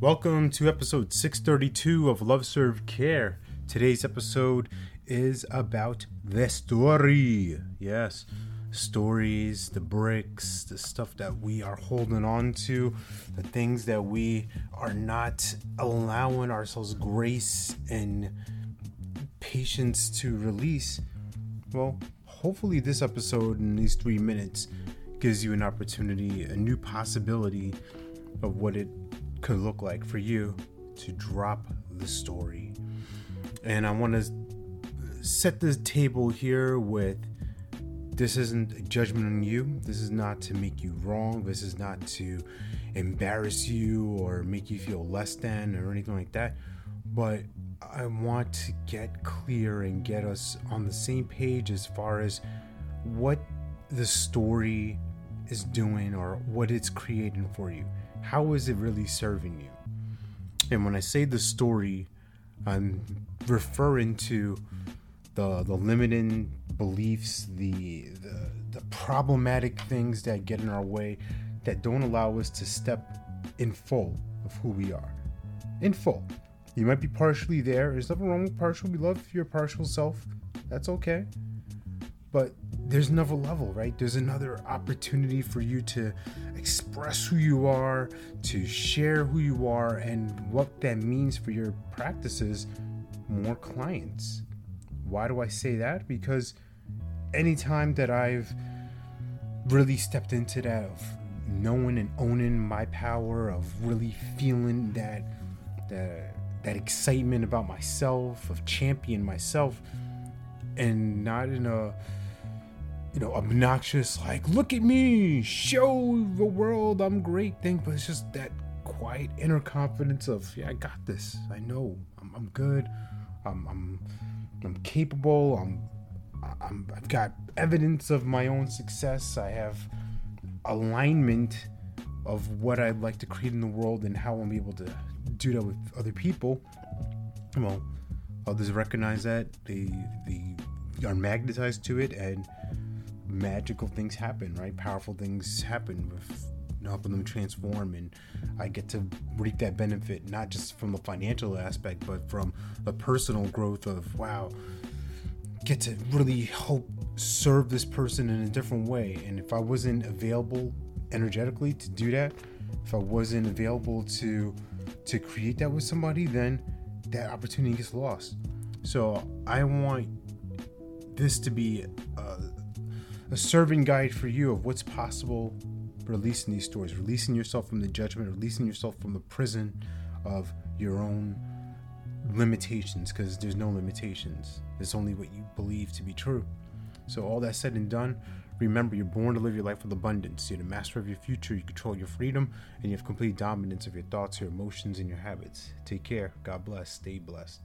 Welcome to episode 632 of Love Serve Care. Today's episode is about the story. Yes, stories, the bricks, the stuff that we are holding on to, the things that we are not allowing ourselves grace and patience to release. Well, hopefully, this episode in these three minutes gives you an opportunity, a new possibility of what it could look like for you to drop the story. And I want to set the table here with this isn't a judgment on you. This is not to make you wrong. This is not to embarrass you or make you feel less than or anything like that. But I want to get clear and get us on the same page as far as what the story is doing or what it's creating for you. How is it really serving you? And when I say the story, I'm referring to the the limiting beliefs, the, the the problematic things that get in our way that don't allow us to step in full of who we are. In full. You might be partially there. There's nothing wrong with partial. We love your partial self. That's okay. But there's another level, right? There's another opportunity for you to express who you are, to share who you are, and what that means for your practices. More clients. Why do I say that? Because anytime that I've really stepped into that of knowing and owning my power, of really feeling that that that excitement about myself, of championing myself, and not in a you know, obnoxious, like, look at me, show the world I'm great thing, but it's just that quiet inner confidence of, yeah, I got this. I know I'm, I'm good. I'm, I'm, I'm capable. I'm, I'm, I've got evidence of my own success. I have alignment of what I'd like to create in the world and how I'm able to do that with other people. Well, others recognize that they, they are magnetized to it and magical things happen, right? Powerful things happen with helping them transform, and I get to reap that benefit not just from the financial aspect, but from the personal growth of wow, get to really help serve this person in a different way. And if I wasn't available energetically to do that, if I wasn't available to to create that with somebody, then that opportunity gets lost. So I want this to be a, a serving guide for you of what's possible releasing these stories, releasing yourself from the judgment, releasing yourself from the prison of your own limitations, because there's no limitations. It's only what you believe to be true. So, all that said and done, remember you're born to live your life with abundance. You're the master of your future, you control your freedom, and you have complete dominance of your thoughts, your emotions, and your habits. Take care. God bless. Stay blessed.